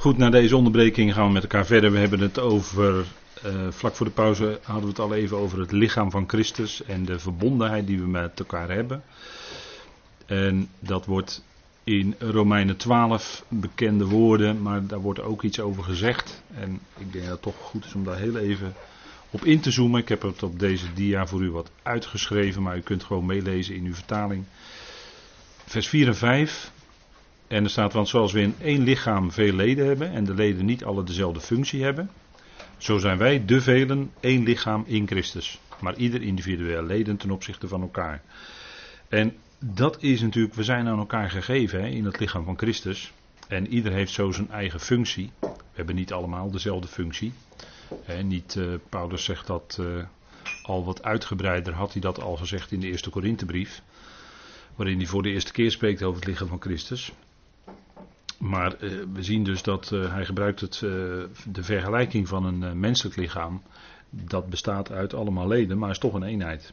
Goed, na deze onderbreking gaan we met elkaar verder. We hebben het over, uh, vlak voor de pauze hadden we het al even over het lichaam van Christus en de verbondenheid die we met elkaar hebben. En dat wordt in Romeinen 12 bekende woorden, maar daar wordt ook iets over gezegd. En ik denk dat het toch goed is om daar heel even op in te zoomen. Ik heb het op deze dia voor u wat uitgeschreven, maar u kunt gewoon meelezen in uw vertaling. Vers 4 en 5. En er staat, want zoals we in één lichaam veel leden hebben en de leden niet alle dezelfde functie hebben, zo zijn wij de velen één lichaam in Christus. Maar ieder individueel leden ten opzichte van elkaar. En dat is natuurlijk, we zijn aan elkaar gegeven hè, in het lichaam van Christus. En ieder heeft zo zijn eigen functie. We hebben niet allemaal dezelfde functie. Hè, niet, uh, Paulus zegt dat uh, al wat uitgebreider, had hij dat al gezegd in de eerste Korinthebrief. Waarin hij voor de eerste keer spreekt over het lichaam van Christus. Maar uh, we zien dus dat uh, hij gebruikt het, uh, de vergelijking van een menselijk lichaam. Dat bestaat uit allemaal leden, maar is toch een eenheid.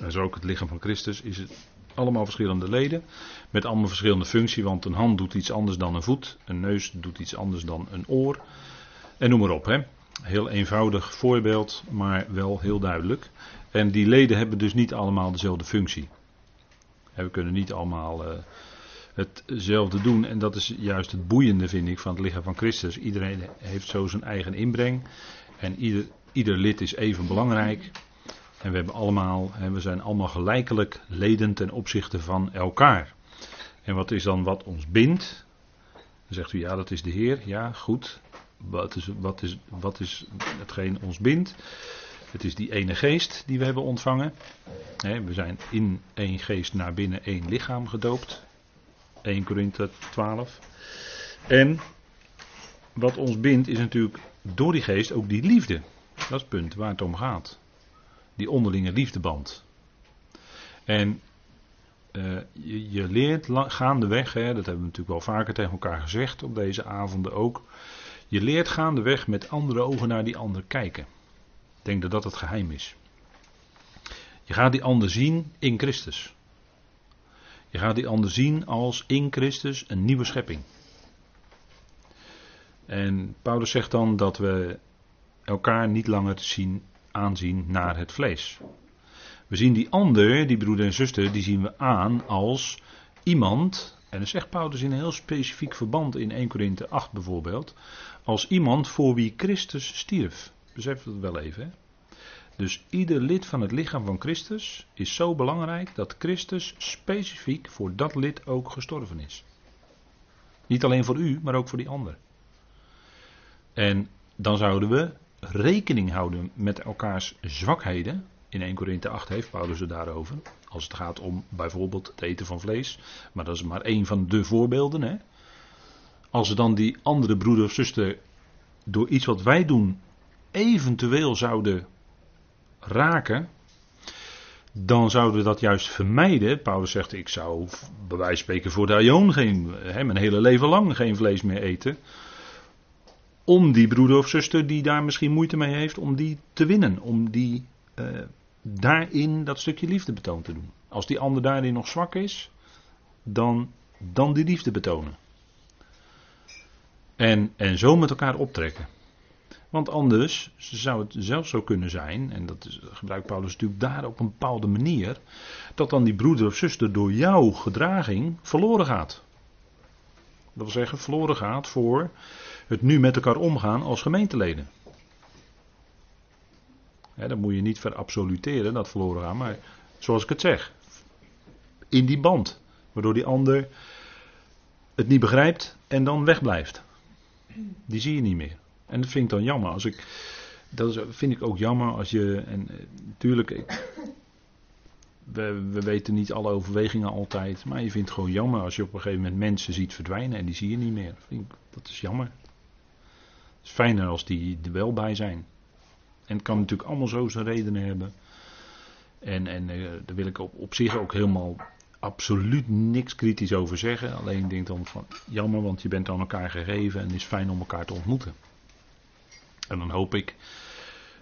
En zo ook het lichaam van Christus is het allemaal verschillende leden. Met allemaal verschillende functie, want een hand doet iets anders dan een voet. Een neus doet iets anders dan een oor. En noem maar op. Hè. Heel eenvoudig voorbeeld, maar wel heel duidelijk. En die leden hebben dus niet allemaal dezelfde functie. We kunnen niet allemaal hetzelfde doen. En dat is juist het boeiende, vind ik, van het lichaam van Christus. Iedereen heeft zo zijn eigen inbreng. En ieder, ieder lid is even belangrijk. En we, hebben allemaal, we zijn allemaal gelijkelijk leden ten opzichte van elkaar. En wat is dan wat ons bindt? Dan zegt u ja, dat is de Heer. Ja, goed. Wat is, wat is, wat is hetgeen ons bindt? Het is die ene geest die we hebben ontvangen. we zijn in één geest naar binnen één lichaam gedoopt. 1 Korinthe 12. En wat ons bindt is natuurlijk door die geest ook die liefde. Dat is het punt waar het om gaat. Die onderlinge liefdeband. En uh, je, je, leert gaandeweg, hè, dat hebben we natuurlijk wel vaker tegen elkaar gezegd op deze avonden ook. Je leert gaandeweg met andere ogen naar die ander kijken. Ik denk dat dat het geheim is. Je gaat die ander zien in Christus. Je gaat die ander zien als in Christus een nieuwe schepping. En Paulus zegt dan dat we elkaar niet langer zien, aanzien naar het vlees. We zien die ander, die broeder en zuster, die zien we aan als iemand, en dat zegt Paulus in een heel specifiek verband in 1 Korinthe 8 bijvoorbeeld, als iemand voor wie Christus stierf. Besef dat wel even. Hè? Dus ieder lid van het lichaam van Christus is zo belangrijk dat Christus specifiek voor dat lid ook gestorven is. Niet alleen voor u, maar ook voor die ander. En dan zouden we rekening houden met elkaars zwakheden. In 1 Korinthe 8 heeft Paulus het daarover. Als het gaat om bijvoorbeeld het eten van vlees. Maar dat is maar één van de voorbeelden. Hè? Als dan die andere broeder of zuster door iets wat wij doen eventueel zouden raken, dan zouden we dat juist vermijden. Paulus zegt: Ik zou bij wijze van spreken voor de Aion geen, hè, mijn hele leven lang geen vlees meer eten. Om die broeder of zuster die daar misschien moeite mee heeft, om die te winnen. Om die uh, daarin dat stukje liefde betoon te doen. Als die ander daarin nog zwak is, dan, dan die liefde betonen. En, en zo met elkaar optrekken. Want anders zou het zelfs zo kunnen zijn, en dat gebruikt Paulus natuurlijk daar op een bepaalde manier, dat dan die broeder of zuster door jouw gedraging verloren gaat. Dat wil zeggen, verloren gaat voor het nu met elkaar omgaan als gemeenteleden. Dat moet je niet verabsoluteren, dat verloren gaan, maar zoals ik het zeg, in die band, waardoor die ander het niet begrijpt en dan wegblijft. Die zie je niet meer. En dat vind ik dan jammer. Als ik, dat vind ik ook jammer als je. En natuurlijk, eh, we, we weten niet alle overwegingen altijd. Maar je vindt het gewoon jammer als je op een gegeven moment mensen ziet verdwijnen en die zie je niet meer. Ik, dat is jammer. Het is fijner als die er wel bij zijn. En het kan natuurlijk allemaal zo zijn redenen hebben. En, en uh, daar wil ik op, op zich ook helemaal absoluut niks kritisch over zeggen. Alleen denk dan van jammer, want je bent aan elkaar gegeven en het is fijn om elkaar te ontmoeten. En dan hoop ik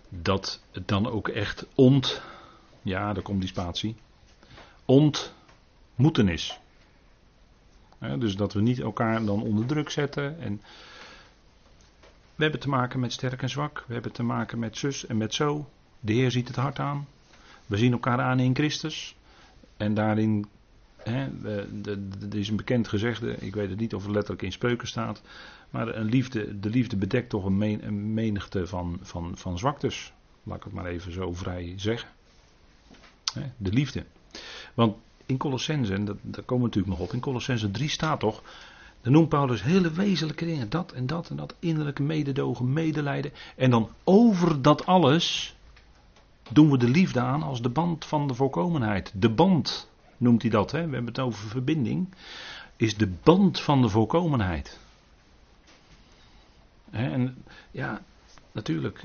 dat het dan ook echt ont, ja, daar komt die spatie, ontmoeten is. dus dat we niet elkaar dan onder druk zetten. En we hebben te maken met sterk en zwak. We hebben te maken met zus en met zo. De Heer ziet het hart aan. We zien elkaar aan in Christus. En daarin, er is een bekend gezegde, ik weet het niet of het letterlijk in spreuken staat. Maar een liefde, de liefde bedekt toch een, menigte van, van, van zwaktes. Laat ik het maar even zo vrij zeggen. De liefde. Want in Colossense, en dat, daar komen we natuurlijk nog op, in Colossense 3 staat toch, dan noemt Paulus hele wezenlijke dingen, dat en dat en dat, innerlijke mededogen, medelijden. En dan over dat alles doen we de liefde aan als de band van de volkomenheid. De band noemt hij dat, hè? we hebben het over verbinding, is de band van de volkomenheid. En ja, natuurlijk,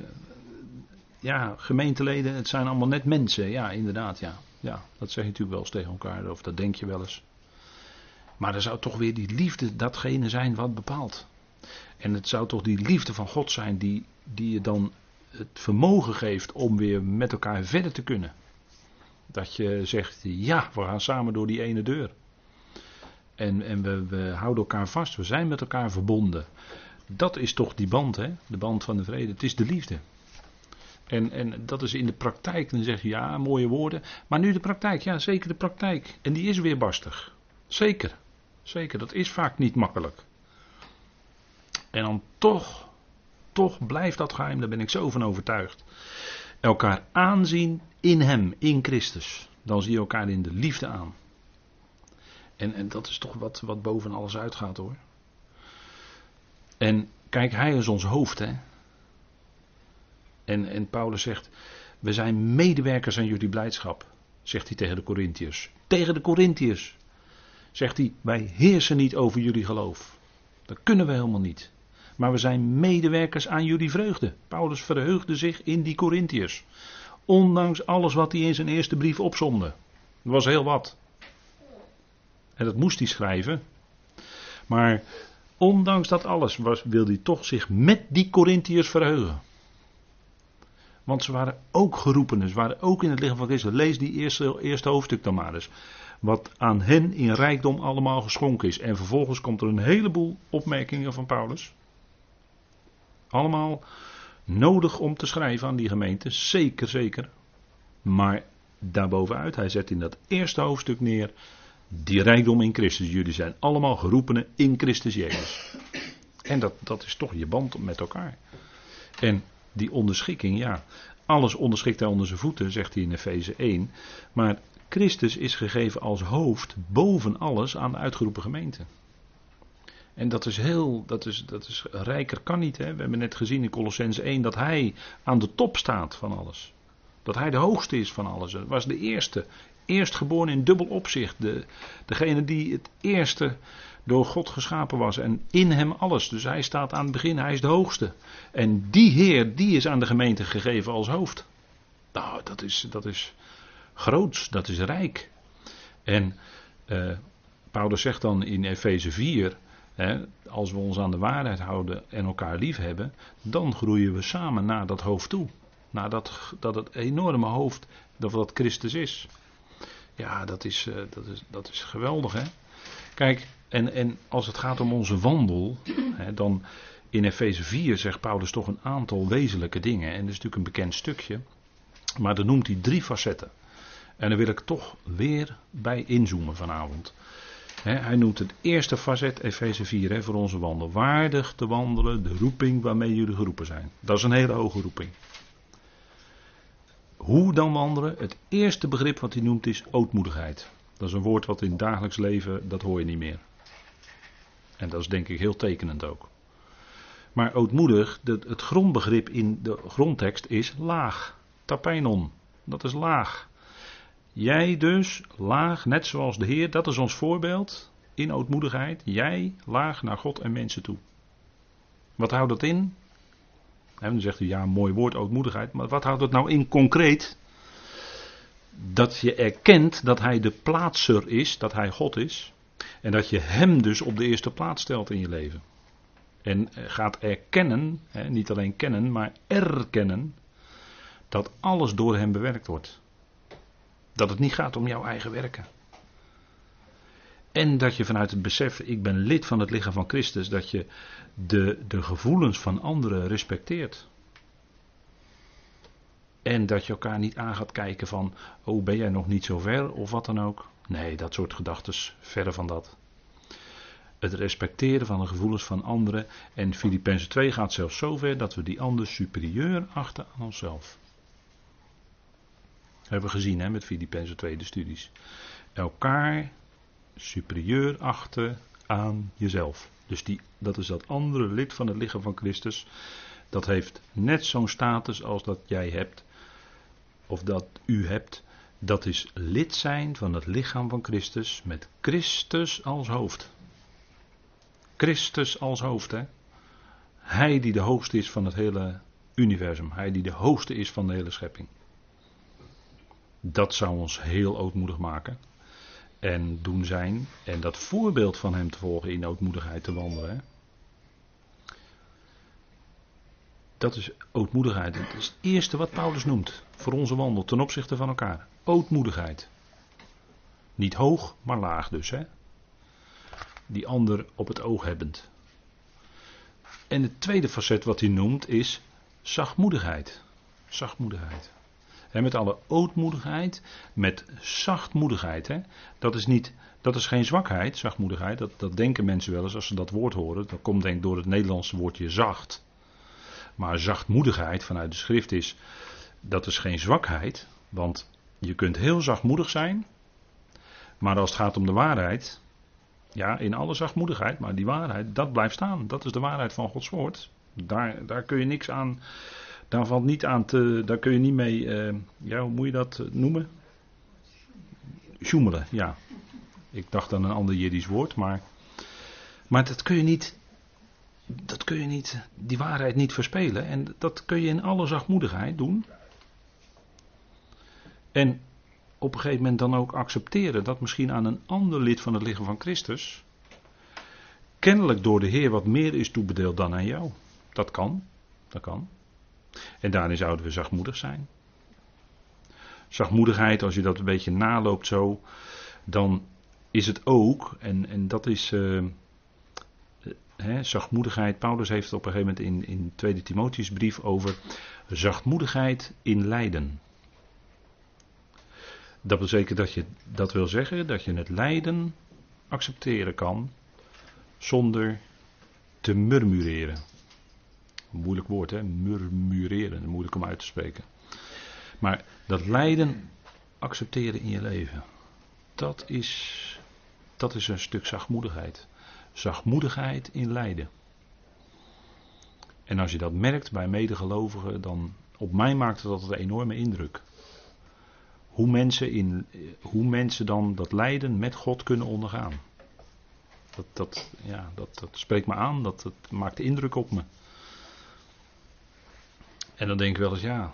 ja, gemeenteleden, het zijn allemaal net mensen, ja, inderdaad, ja. Ja, dat zeg je natuurlijk wel eens tegen elkaar, of dat denk je wel eens. Maar er zou toch weer die liefde datgene zijn wat bepaalt. En het zou toch die liefde van God zijn die, die je dan het vermogen geeft om weer met elkaar verder te kunnen. Dat je zegt, ja, we gaan samen door die ene deur. En, en we, we houden elkaar vast, we zijn met elkaar verbonden. Dat is toch die band, hè? de band van de vrede. Het is de liefde. En, en dat is in de praktijk, dan zeg je ja, mooie woorden. Maar nu de praktijk, ja, zeker de praktijk. En die is weer barstig. Zeker. Zeker, dat is vaak niet makkelijk. En dan toch, toch blijft dat geheim, daar ben ik zo van overtuigd. Elkaar aanzien in Hem, in Christus. Dan zie je elkaar in de liefde aan. En, en dat is toch wat, wat boven alles uitgaat hoor. En kijk, Hij is ons hoofd hè. En, en Paulus zegt, we zijn medewerkers aan jullie blijdschap, zegt hij tegen de Corinthiërs. Tegen de Corinthiërs zegt hij, wij heersen niet over jullie geloof. Dat kunnen we helemaal niet. Maar we zijn medewerkers aan jullie vreugde. Paulus verheugde zich in die Corinthiërs. Ondanks alles wat hij in zijn eerste brief opzomde. Dat was heel wat. En dat moest hij schrijven. Maar ondanks dat alles was, wilde hij toch zich met die Corinthiërs verheugen. Want ze waren ook geroepenen. Ze waren ook in het lichaam van Christus. Lees die eerste, eerste hoofdstuk dan maar eens. Wat aan hen in rijkdom allemaal geschonken is. En vervolgens komt er een heleboel opmerkingen van Paulus. Allemaal nodig om te schrijven aan die gemeente. Zeker, zeker. Maar daarbovenuit, hij zet in dat eerste hoofdstuk neer. Die rijkdom in Christus. Jullie zijn allemaal geroepenen in Christus Jezus. En dat, dat is toch je band met elkaar. En die onderschikking, ja. Alles onderschikt hij onder zijn voeten, zegt hij in Efeze 1. Maar Christus is gegeven als hoofd boven alles aan de uitgeroepen gemeente. En dat is heel, dat is, dat is rijker kan niet. Hè? We hebben net gezien in Colossens 1 dat hij aan de top staat van alles. Dat hij de hoogste is van alles. Hij was de eerste. Eerstgeboren in dubbel opzicht. De, degene die het eerste door God geschapen was en in hem alles. Dus hij staat aan het begin, hij is de hoogste. En die Heer, die is aan de gemeente gegeven als hoofd. Nou, dat is, dat is groots, dat is rijk. En uh, Paulus zegt dan in Efeze 4, hè, als we ons aan de waarheid houden en elkaar lief hebben, dan groeien we samen naar dat hoofd toe. Naar dat, dat het enorme hoofd dat wat Christus is. Ja, dat is, uh, dat is, dat is geweldig hè. Kijk, en, en als het gaat om onze wandel, hè, dan in Efeze 4 zegt Paulus toch een aantal wezenlijke dingen. En dat is natuurlijk een bekend stukje. Maar dan noemt hij drie facetten. En daar wil ik toch weer bij inzoomen vanavond. hij noemt het eerste facet, Efeze 4, voor onze wandel. Waardig te wandelen, de roeping waarmee jullie geroepen zijn. Dat is een hele hoge roeping. Hoe dan wandelen? Het eerste begrip wat hij noemt is ootmoedigheid. Dat is een woord wat in het dagelijks leven, dat hoor je niet meer. En dat is denk ik heel tekenend ook. Maar ootmoedig, het grondbegrip in de grondtekst is laag. Tapeinon, dat is laag. Jij dus laag, net zoals de Heer, dat is ons voorbeeld in ootmoedigheid. Jij laag naar God en mensen toe. Wat houdt dat in? En dan zegt u ja, mooi woord ootmoedigheid, maar wat houdt dat nou in concreet? Dat je erkent dat Hij de plaatser is, dat Hij God is. En dat je Hem dus op de eerste plaats stelt in je leven. En gaat erkennen, hè, niet alleen kennen, maar erkennen, dat alles door Hem bewerkt wordt. Dat het niet gaat om jouw eigen werken. En dat je vanuit het besef, ik ben lid van het lichaam van Christus, dat je de, de gevoelens van anderen respecteert. En dat je elkaar niet aan gaat kijken van, oh ben jij nog niet zo ver of wat dan ook. Nee, dat soort gedachten, verre van dat. Het respecteren van de gevoelens van anderen. En Filippenzen 2 gaat zelfs zover dat we die ander superieur achten aan onszelf. Hebben we gezien hè, met Filippenzen 2 de studies. Elkaar superieur achten aan jezelf. Dus die, dat is dat andere lid van het lichaam van Christus. Dat heeft net zo'n status als dat jij hebt. Of dat u hebt. Dat is lid zijn van het lichaam van Christus met Christus als hoofd. Christus als hoofd, hè. Hij die de hoogste is van het hele universum. Hij die de hoogste is van de hele schepping. Dat zou ons heel ootmoedig maken. En doen zijn. En dat voorbeeld van hem te volgen in ootmoedigheid te wandelen. Dat is ootmoedigheid. Dat is het eerste wat Paulus noemt voor onze wandel ten opzichte van elkaar. Ootmoedigheid. Niet hoog, maar laag dus. Hè? Die ander op het oog hebbend. En het tweede facet wat hij noemt is zachtmoedigheid. Zachtmoedigheid. Met alle ootmoedigheid, met zachtmoedigheid. Dat, is niet, dat is geen zwakheid, zachtmoedigheid. Dat, dat denken mensen wel eens als ze dat woord horen. Dat komt denk ik door het Nederlandse woordje zacht. Maar zachtmoedigheid vanuit de schrift is, dat is geen zwakheid. Want je kunt heel zachtmoedig zijn. Maar als het gaat om de waarheid, ja, in alle zachtmoedigheid, maar die waarheid, dat blijft staan. Dat is de waarheid van Gods woord. Daar, daar kun je niks aan, daar valt niet aan te, daar kun je niet mee, uh, ja, hoe moet je dat noemen? Sjoemelen, ja. Ik dacht aan een ander Jiddisch woord, maar, maar dat kun je niet, dat kun je niet, die waarheid niet verspelen. En dat kun je in alle zachtmoedigheid doen. En op een gegeven moment dan ook accepteren dat misschien aan een ander lid van het lichaam van Christus kennelijk door de Heer wat meer is toebedeeld dan aan jou. Dat kan, dat kan. En daarin zouden we zachtmoedig zijn. Zachtmoedigheid, als je dat een beetje naloopt zo, dan is het ook, en, en dat is uh, zachtmoedigheid. Paulus heeft op een gegeven moment in, in 2 Timotheusbrief over zachtmoedigheid in lijden. Dat zeker dat, je, dat wil zeggen dat je het lijden accepteren kan zonder te murmureren. Moeilijk woord, hè? Murmureren, moeilijk om uit te spreken. Maar dat lijden accepteren in je leven, dat is, dat is een stuk zachtmoedigheid. Zachtmoedigheid in lijden. En als je dat merkt bij medegelovigen, dan op mij maakt het altijd een enorme indruk hoe mensen, in, hoe mensen dan dat lijden met God kunnen ondergaan. Dat, dat, ja, dat, dat spreekt me aan, dat, dat maakt indruk op me. En dan denk ik wel eens, ja,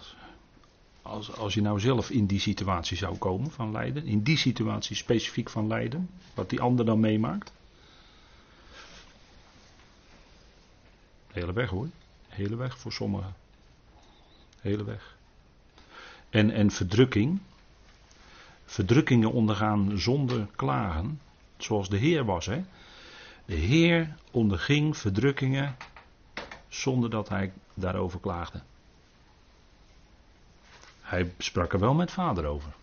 als, als je nou zelf in die situatie zou komen van lijden, in die situatie specifiek van lijden, wat die ander dan meemaakt. Hele weg hoor, hele weg voor sommigen. Hele weg. En, en verdrukking, verdrukkingen ondergaan zonder klagen, zoals de Heer was. Hè? De Heer onderging verdrukkingen zonder dat hij daarover klaagde. Hij sprak er wel met vader over.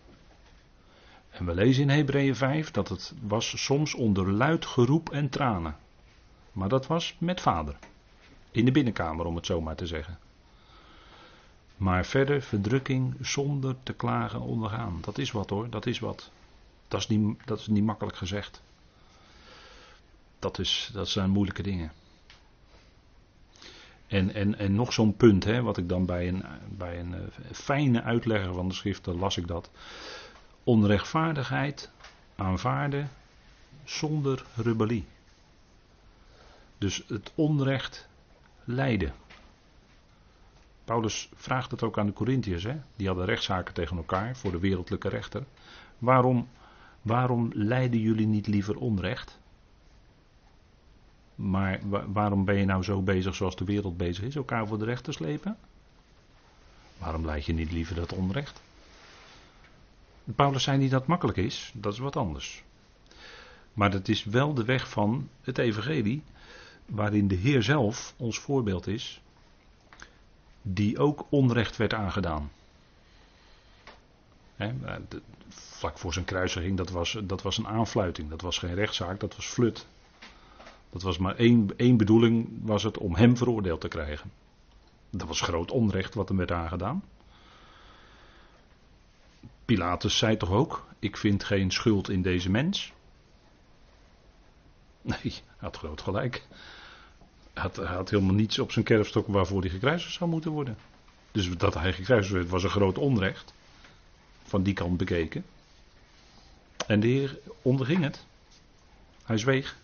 En we lezen in Hebreeën 5 dat het was soms onder luid geroep en tranen. Maar dat was met vader. In de binnenkamer, om het zo maar te zeggen. Maar verder verdrukking zonder te klagen ondergaan. Dat is wat hoor, dat is wat. Dat is niet, dat is niet makkelijk gezegd. Dat, is, dat zijn moeilijke dingen. En, en, en nog zo'n punt, hè, wat ik dan bij een, bij een uh, fijne uitlegger van de schriften las ik dat. Onrechtvaardigheid aanvaarden zonder rebellie. Dus het onrecht lijden. Paulus vraagt het ook aan de Corinthiërs. Die hadden rechtszaken tegen elkaar voor de wereldlijke rechter. Waarom, waarom lijden jullie niet liever onrecht? Maar waarom ben je nou zo bezig zoals de wereld bezig is, elkaar voor de rechter te slepen? Waarom leid je niet liever dat onrecht? Paulus zei niet dat het makkelijk is, dat is wat anders. Maar dat is wel de weg van het evangelie, waarin de Heer zelf ons voorbeeld is, die ook onrecht werd aangedaan. vlak voor zijn kruisiging, dat was, dat was een aanfluiting, dat was geen rechtszaak, dat was flut. Dat was maar één, één bedoeling, was het om hem veroordeeld te krijgen. Dat was groot onrecht wat hem werd aangedaan. Pilatus zei toch ook: Ik vind geen schuld in deze mens. Nee, hij had groot gelijk. Hij had, had helemaal niets op zijn kerfstok waarvoor hij gekruisigd zou moeten worden. Dus dat hij gekruisigd werd was een groot onrecht. Van die kant bekeken. En de Heer onderging het. Hij zweeg.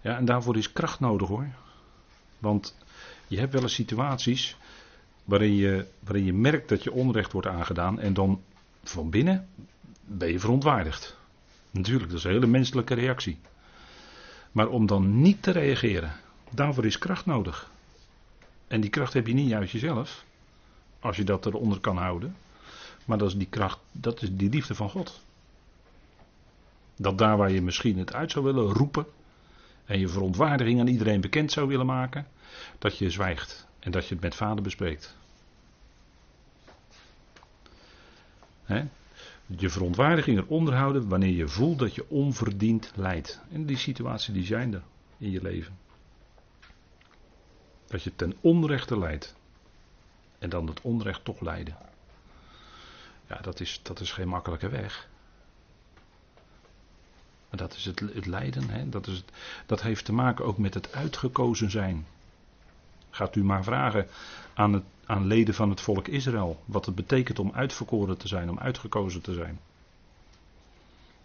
Ja, en daarvoor is kracht nodig hoor. Want je hebt wel eens situaties waarin je, waarin je merkt dat je onrecht wordt aangedaan en dan van binnen ben je verontwaardigd. Natuurlijk, dat is een hele menselijke reactie. Maar om dan niet te reageren, daarvoor is kracht nodig. En die kracht heb je niet uit jezelf, als je dat eronder kan houden. Maar dat is die kracht, dat is die liefde van God. Dat daar waar je misschien het uit zou willen roepen, en je verontwaardiging aan iedereen bekend zou willen maken, dat je zwijgt en dat je het met vader bespreekt. Je verontwaardiging eronder houden wanneer je voelt dat je onverdiend lijdt. En die situatie die zijn er in je leven. Dat je ten onrechte lijdt. En dan het onrecht toch lijden. Ja, dat is, dat is geen makkelijke weg. Maar dat is het, het lijden. Hè? Dat, is het, dat heeft te maken ook met het uitgekozen zijn. Gaat u maar vragen aan, het, aan leden van het volk Israël. Wat het betekent om uitverkoren te zijn, om uitgekozen te zijn.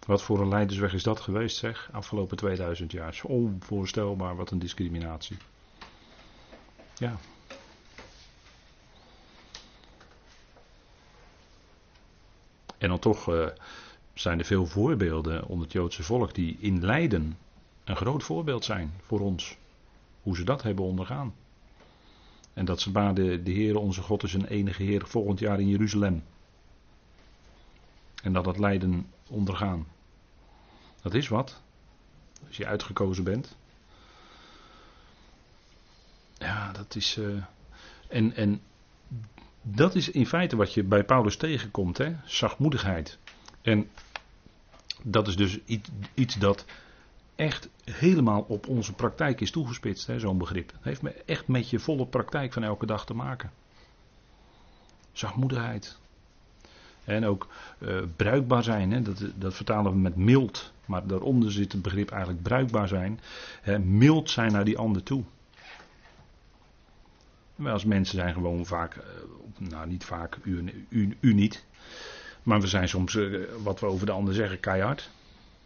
Wat voor een leidersweg is dat geweest, zeg, afgelopen 2000 jaar? Is onvoorstelbaar, wat een discriminatie. Ja. En dan toch. Uh, zijn er veel voorbeelden onder het Joodse volk die in lijden een groot voorbeeld zijn voor ons. Hoe ze dat hebben ondergaan. En dat ze baden, de Heer onze God is een enige Heer volgend jaar in Jeruzalem. En dat dat lijden ondergaan. Dat is wat. Als je uitgekozen bent. Ja, dat is. Uh, en, en dat is in feite wat je bij Paulus tegenkomt, hè? Zachtmoedigheid. En dat is dus iets dat echt helemaal op onze praktijk is toegespitst, zo'n begrip. Het heeft me echt met je volle praktijk van elke dag te maken. Zachtmoedigheid. En ook uh, bruikbaar zijn, hè, dat, dat, vertalen we met mild. Maar daaronder zit het begrip eigenlijk bruikbaar zijn. Hè, mild zijn naar die ander toe. Wij als mensen zijn gewoon vaak, uh, nou niet vaak, u, u niet. Maar we zijn soms, eh, wat we over de ander zeggen, keihard.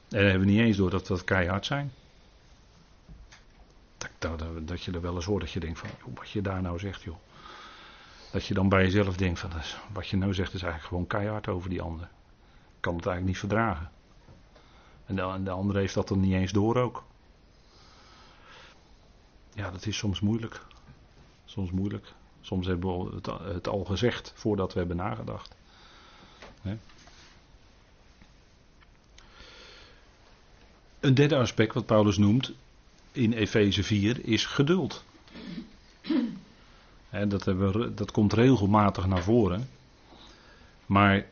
En hebben we niet eens door dat dat keihard zijn. Dat, dat, dat, je er wel eens hoort dat je denkt van, joh, wat je daar nou zegt joh. Dat je dan bij jezelf denkt van, wat je nou zegt is eigenlijk gewoon keihard over die ander. Ik kan het eigenlijk niet verdragen. En de, en de ander heeft dat dan niet eens door ook. Ja, dat is soms moeilijk. Soms moeilijk. Soms hebben we het al gezegd voordat we hebben nagedacht. Een derde aspect wat Paulus noemt in Efeze 4 is geduld. dat, dat komt regelmatig naar voren. Maar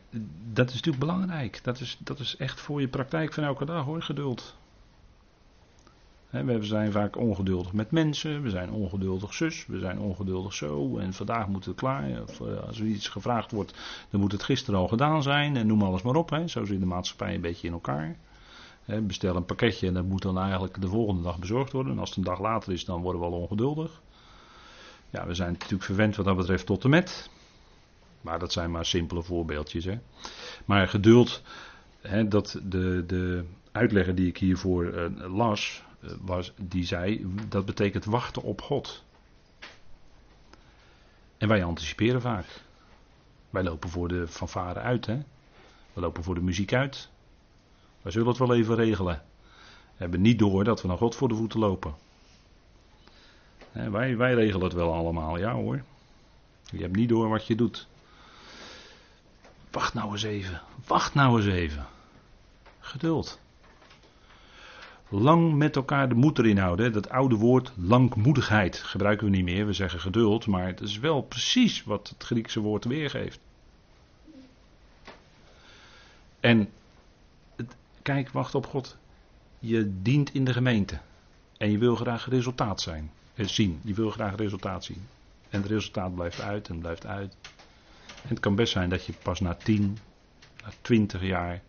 dat is natuurlijk belangrijk. Dat is, dat is echt voor je praktijk van elke dag hoor, geduld. We zijn vaak ongeduldig met mensen, we zijn ongeduldig zus, we zijn ongeduldig zo en vandaag moet het klaar. Of, eh, als er iets gevraagd wordt, dan moet het gisteren al gedaan zijn en noem alles maar op. Zo zit de maatschappij een beetje in elkaar bestel een pakketje en dat moet dan eigenlijk de volgende dag bezorgd worden. En als het een dag later is, dan worden we al ongeduldig. Ja, we zijn natuurlijk verwend wat dat betreft tot en met. Maar dat zijn maar simpele voorbeeldjes. Hè. Maar geduld, hè, dat de, de uitlegger die ik hiervoor uh, las, was, die zei, dat betekent wachten op God. En wij anticiperen vaak. Wij lopen voor de fanfare uit. Hè. We lopen voor de muziek uit. Wij zullen het wel even regelen. We hebben niet door dat we naar God voor de voeten lopen. wij, wij regelen het wel allemaal, ja hoor. Je hebt niet door wat je doet. Wacht nou eens even. Wacht nou eens even. Geduld. Lang met elkaar de moed erin houden. Dat oude woord langmoedigheid gebruiken we niet meer. We zeggen geduld, maar het is wel precies wat het Griekse woord weergeeft. En kijk, wacht op God. Je dient in de gemeente. En je wil graag resultaat zijn. Eh, zien. Je wil graag resultaat zien. En het resultaat blijft uit en blijft uit. En het kan best zijn dat je pas na 10, na 20 jaar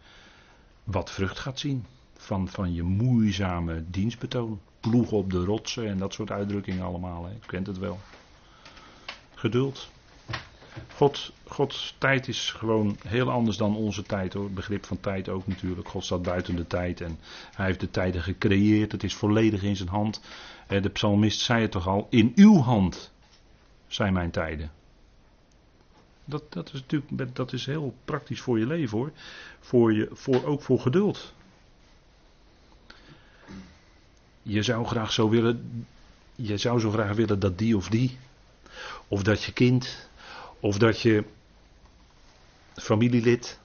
wat vrucht gaat zien. Van, van je moeizame dienstbetoon. Ploegen op de rotsen en dat soort uitdrukkingen allemaal. Hè. Kent het wel. Geduld. God, Gods tijd is gewoon heel anders dan onze tijd hoor. Het begrip van tijd ook natuurlijk. God staat buiten de tijd en hij heeft de tijden gecreëerd. Het is volledig in zijn hand. De psalmist zei het toch al. In uw hand zijn mijn tijden. Dat, dat is natuurlijk dat is heel praktisch voor je leven hoor. Voor je, voor, ook voor geduld. Je zou graag zo willen. Je zou zo graag willen dat die of die. Of dat je kind of dat je familielid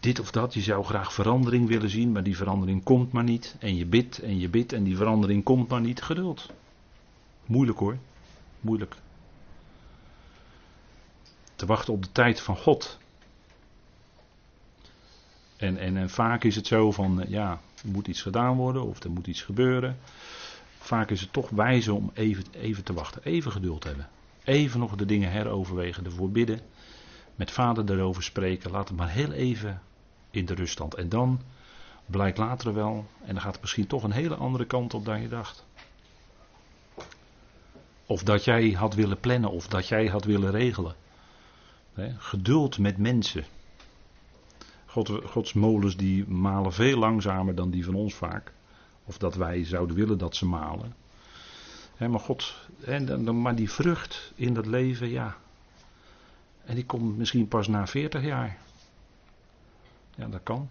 dit of dat, je zou graag verandering willen zien, maar die verandering komt maar niet. En je bidt en je bidt en die verandering komt maar niet. Geduld. Moeilijk hoor. Moeilijk. Te wachten op de tijd van God. En, en, en vaak is het zo van, eh, ja, er moet iets gedaan worden of er moet iets gebeuren. Vaak is het toch wijze om even, even te wachten, even geduld hebben. Even nog de dingen heroverwegen, ervoor bidden. Met vader erover spreken. Laat het maar heel even in de ruststand. En dan blijkt later wel. En dan gaat het misschien toch een hele andere kant op dan je dacht. Of dat jij had willen plannen. Of dat jij had willen regelen. geduld met mensen. God, Gods molens die malen veel langzamer dan die van ons vaak. Of dat wij zouden willen dat ze malen maar God, en, maar die vrucht in dat leven, ja. En die komt misschien pas na 40 jaar. Ja, dat kan.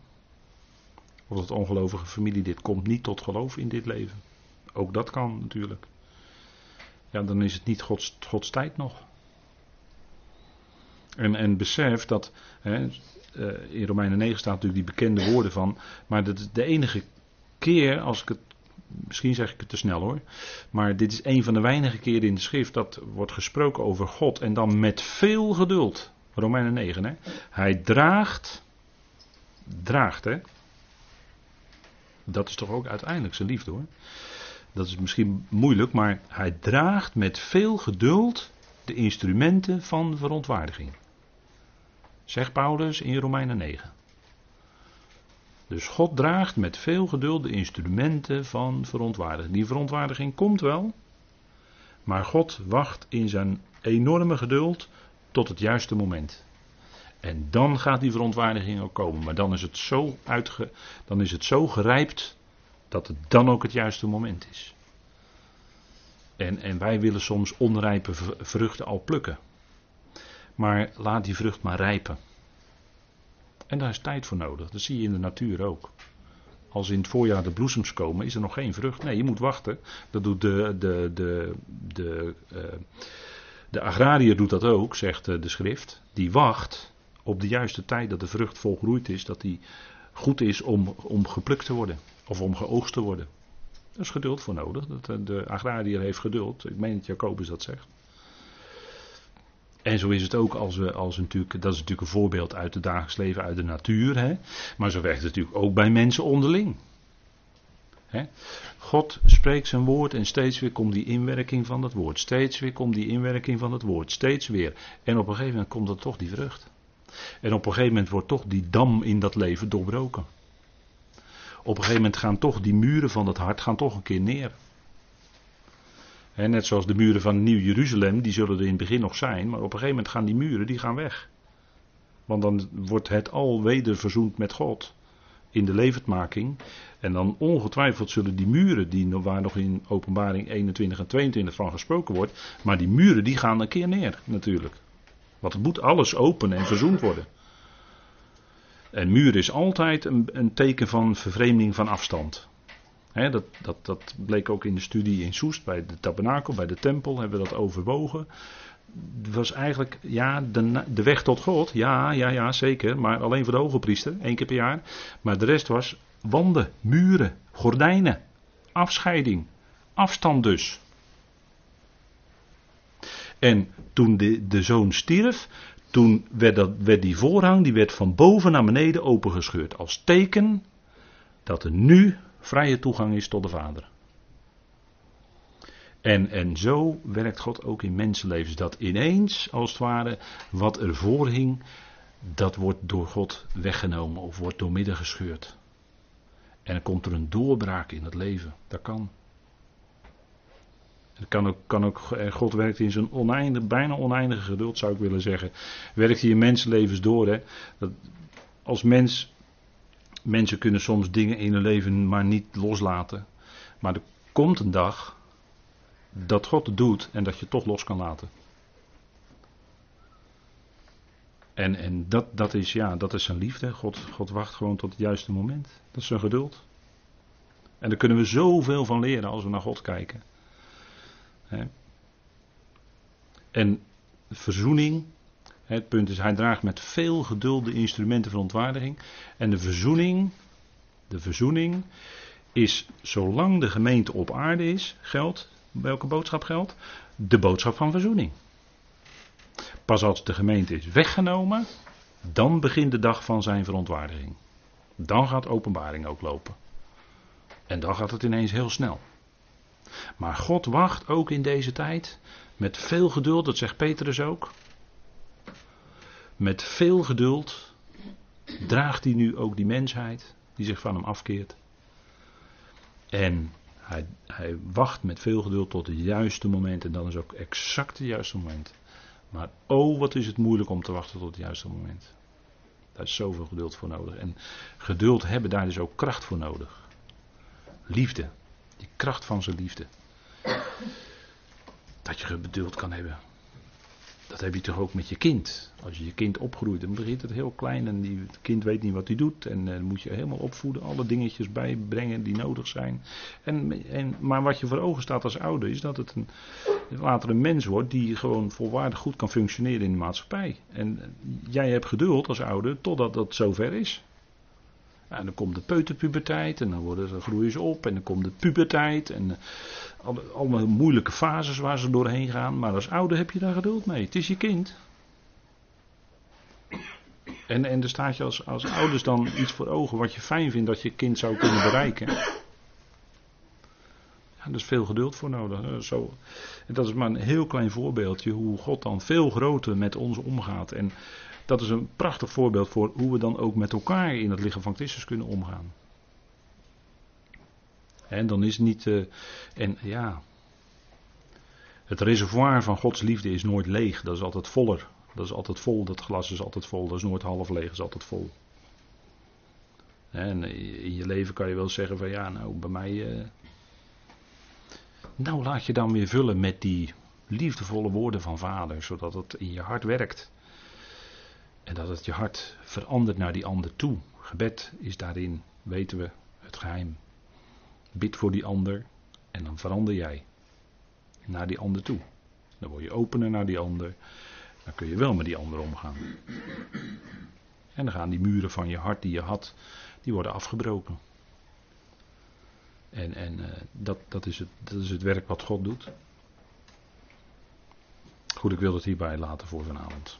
Of dat ongelovige familie dit komt niet tot geloof in dit leven. Ook dat kan natuurlijk. Ja, dan is het niet Gods, Gods tijd nog. En, en besef dat, in Romeinen 9 staat natuurlijk die bekende woorden van, maar dat de enige keer, als ik het Misschien zeg ik het te snel hoor. Maar dit is een van de weinige keren in de schrift dat wordt gesproken over God. En dan met veel geduld. Romeinen 9 hè. Hij draagt. Draagt hè. Dat is toch ook uiteindelijk zijn liefde hoor. Dat is misschien moeilijk, maar hij draagt met veel geduld de instrumenten van verontwaardiging. Zegt Paulus in Romeinen 9. Dus God draagt met veel geduld de instrumenten van verontwaardiging. Die verontwaardiging komt wel, maar God wacht in zijn enorme geduld tot het juiste moment. En dan gaat die verontwaardiging ook komen. Maar dan is het zo, uitge, dan is het zo gerijpt dat het dan ook het juiste moment is. En, en wij willen soms onrijpe vruchten al plukken. Maar laat die vrucht maar rijpen. En daar is tijd voor nodig. Dat zie je in de natuur ook. Als in het voorjaar de bloesems komen, is er nog geen vrucht. Nee, je moet wachten. Dat doet de, de, de, de, uh, de agrariër doet dat ook, zegt eh, de schrift. Die wacht op de juiste tijd dat de vrucht volgroeid is, dat die goed is om, om geplukt te worden. Of om geoogst te worden. Daar is geduld voor nodig. Eh, de agrariër heeft geduld. Ik meen dat Jacobus dat zegt. En zo is het ook als we, als natuurlijk, dat is natuurlijk een voorbeeld uit het dagelijks leven, uit de natuur. Hè? Maar zo werkt het natuurlijk ook bij mensen onderling. Hè? God spreekt zijn woord en steeds weer komt die inwerking van dat woord. Steeds weer komt die inwerking van het woord. Steeds weer. En op een gegeven moment komt er toch die vrucht. En op een gegeven moment wordt toch die dam in dat leven doorbroken. Op een gegeven moment gaan toch die muren van het hart gaan toch een keer neer net zoals de muren van Nieuw-Jeruzalem, die zullen er in het begin nog zijn, maar op een gegeven moment gaan die muren die gaan weg. Want dan wordt het al weder verzoend met God in de levendmaking. En dan ongetwijfeld zullen die muren, die, waar nog in openbaring 21 en 22 van gesproken wordt, maar die muren die gaan een keer neer natuurlijk. Want het moet alles open en verzoend worden. En muur is altijd een, een teken van vervreemding van afstand dat, dat, dat bleek ook in de studie in Soest bij de tabernakel, bij de tempel, hebben we dat overwogen. was eigenlijk, ja, de, de weg tot God. Ja, ja, ja, zeker. Maar alleen voor de hoge priester, één keer per jaar. Maar de rest was wanden, muren, gordijnen, afscheiding, afstand dus. En toen de, de zoon stierf, toen werd, dat, werd die voorhang, die werd van boven naar beneden opengescheurd. Als teken dat er nu vrije toegang is tot de Vader. En, en zo werkt God ook in mensenlevens. Dat ineens, als het ware, wat ervoor hing, dat wordt door God weggenomen of wordt doormidden gescheurd. En dan komt er een doorbraak in het leven. Dat kan. Kan ook, kan ook, eh, God werkt in zijn oneindige, bijna oneindige geduld, zou ik willen zeggen. Werkt hij in mensenlevens door. Hè? Dat als mens, mensen kunnen soms dingen in hun leven maar niet loslaten. Maar er komt een dag dat God het doet en dat je toch los kan laten. En, en dat, dat, is, ja, dat is zijn liefde. God, God wacht gewoon tot het juiste moment. Dat is zijn geduld. En daar kunnen we zoveel van leren als we naar God kijken. En verzoening. Het punt is, hij draagt met veel geduld de instrumenten van ontwaardiging. En de verzoening, de verzoening is, zolang de gemeente op aarde is, geldt, welke boodschap geldt? De boodschap van verzoening. Pas als de gemeente is weggenomen, dan begint de dag van zijn verontwaardiging. Dan gaat openbaring ook lopen. En dan gaat het ineens heel snel. Maar God wacht ook in deze tijd met veel geduld, dat zegt Petrus ook. Met veel geduld draagt hij nu ook die mensheid die zich van hem afkeert. En hij, hij wacht met veel geduld tot het juiste moment. En dan is ook exact het juiste moment. Maar oh, wat is het moeilijk om te wachten tot het juiste moment. Daar is zoveel geduld voor nodig. En geduld hebben, daar is ook kracht voor nodig. Liefde. Die kracht van zijn liefde. Dat je geduld kan hebben. Dat heb je toch ook met je kind. Als je je kind opgroeit, dan begint het heel klein en die, het kind weet niet wat hij doet. En uh, moet je helemaal opvoeden, alle dingetjes bijbrengen die nodig zijn. En, en, maar wat je voor ogen staat als ouder is dat het een, later een mens wordt die gewoon volwaardig goed kan functioneren in de maatschappij. En eh, jij hebt geduld als ouder totdat dat zover is. En dan komt de peuterpuberteit en dan, worden, groeien ze op en dan komt de puberteit en uh, allemaal moeilijke fases waar ze doorheen gaan. Maar als ouder heb je daar geduld mee. Het is je kind. En, en er staat je als, als ouders dan iets voor ogen wat je fijn vindt dat je kind zou kunnen bereiken. Ja, er is veel geduld voor nodig. Zo, en dat is maar een heel klein voorbeeldje hoe God dan veel groter met ons omgaat. En dat is een prachtig voorbeeld voor hoe we dan ook met elkaar in het lichaam van Christus kunnen omgaan. En dan is niet. Uh, en ja. Het reservoir van Gods liefde is nooit leeg. Dat is altijd voller. Dat is altijd vol. Dat glas is altijd vol. Dat is nooit half leeg. Dat is altijd vol. En in je leven kan je wel zeggen van ja, nou bij mij. Uh, nou laat je dan weer vullen met die liefdevolle woorden van vader. Zodat het in je hart werkt. En dat het je hart verandert naar die ander toe. Gebed is daarin, weten we, het geheim. Bid voor die ander en dan verander jij naar die ander toe. Dan word je opener naar die ander. Dan kun je wel met die ander omgaan. En dan gaan die muren van je hart die je had, die worden afgebroken. En, en uh, dat, dat, is het, dat is het werk wat God doet. Goed, ik wil het hierbij laten voor vanavond.